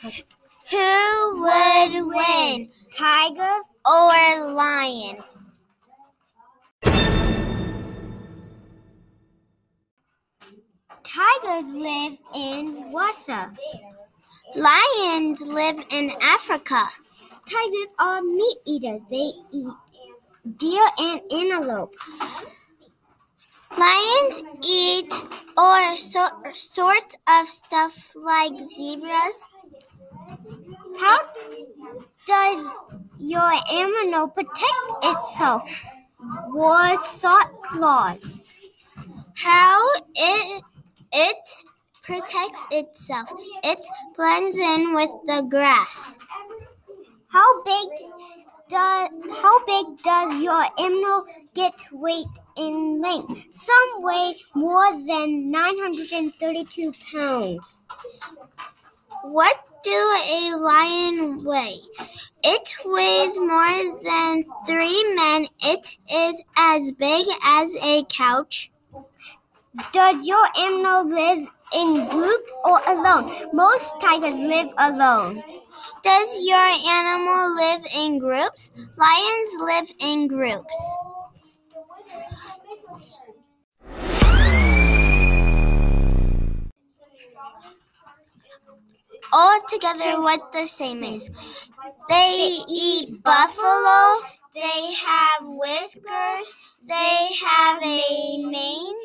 Who would win, tiger or lion? Tigers live in Russia. Lions live in Africa. Tigers are meat eaters. They eat deer and antelope. Lions eat all so- sorts of stuff like zebras. How does your animal protect itself? Was salt claws. How it it protects itself. It blends in with the grass. How big does how big does your animal get weight in length? Some weigh more than 932 pounds. What do a lion weigh? It weighs more than three men. It is as big as a couch. Does your animal live in groups or alone? Most tigers live alone. Does your animal live in groups? Lions live in groups. All together, what the same is. They eat buffalo. They have whiskers. They have a mane.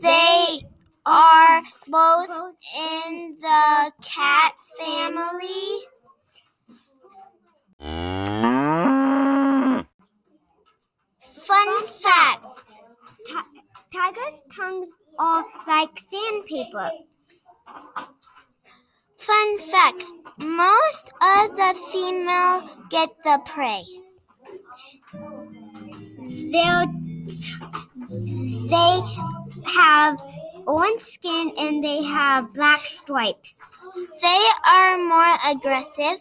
They are both in the cat family. Fun facts Ti- Tigers' tongues are like sandpaper. Fun fact most of the female get the prey. They're they have orange skin and they have black stripes. They are more aggressive.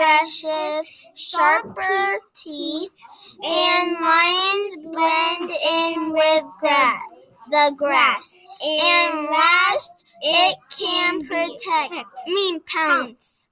Aggressive, sharper teeth, and lions blend in with gra- the grass. And last, it can protect, mean pounce.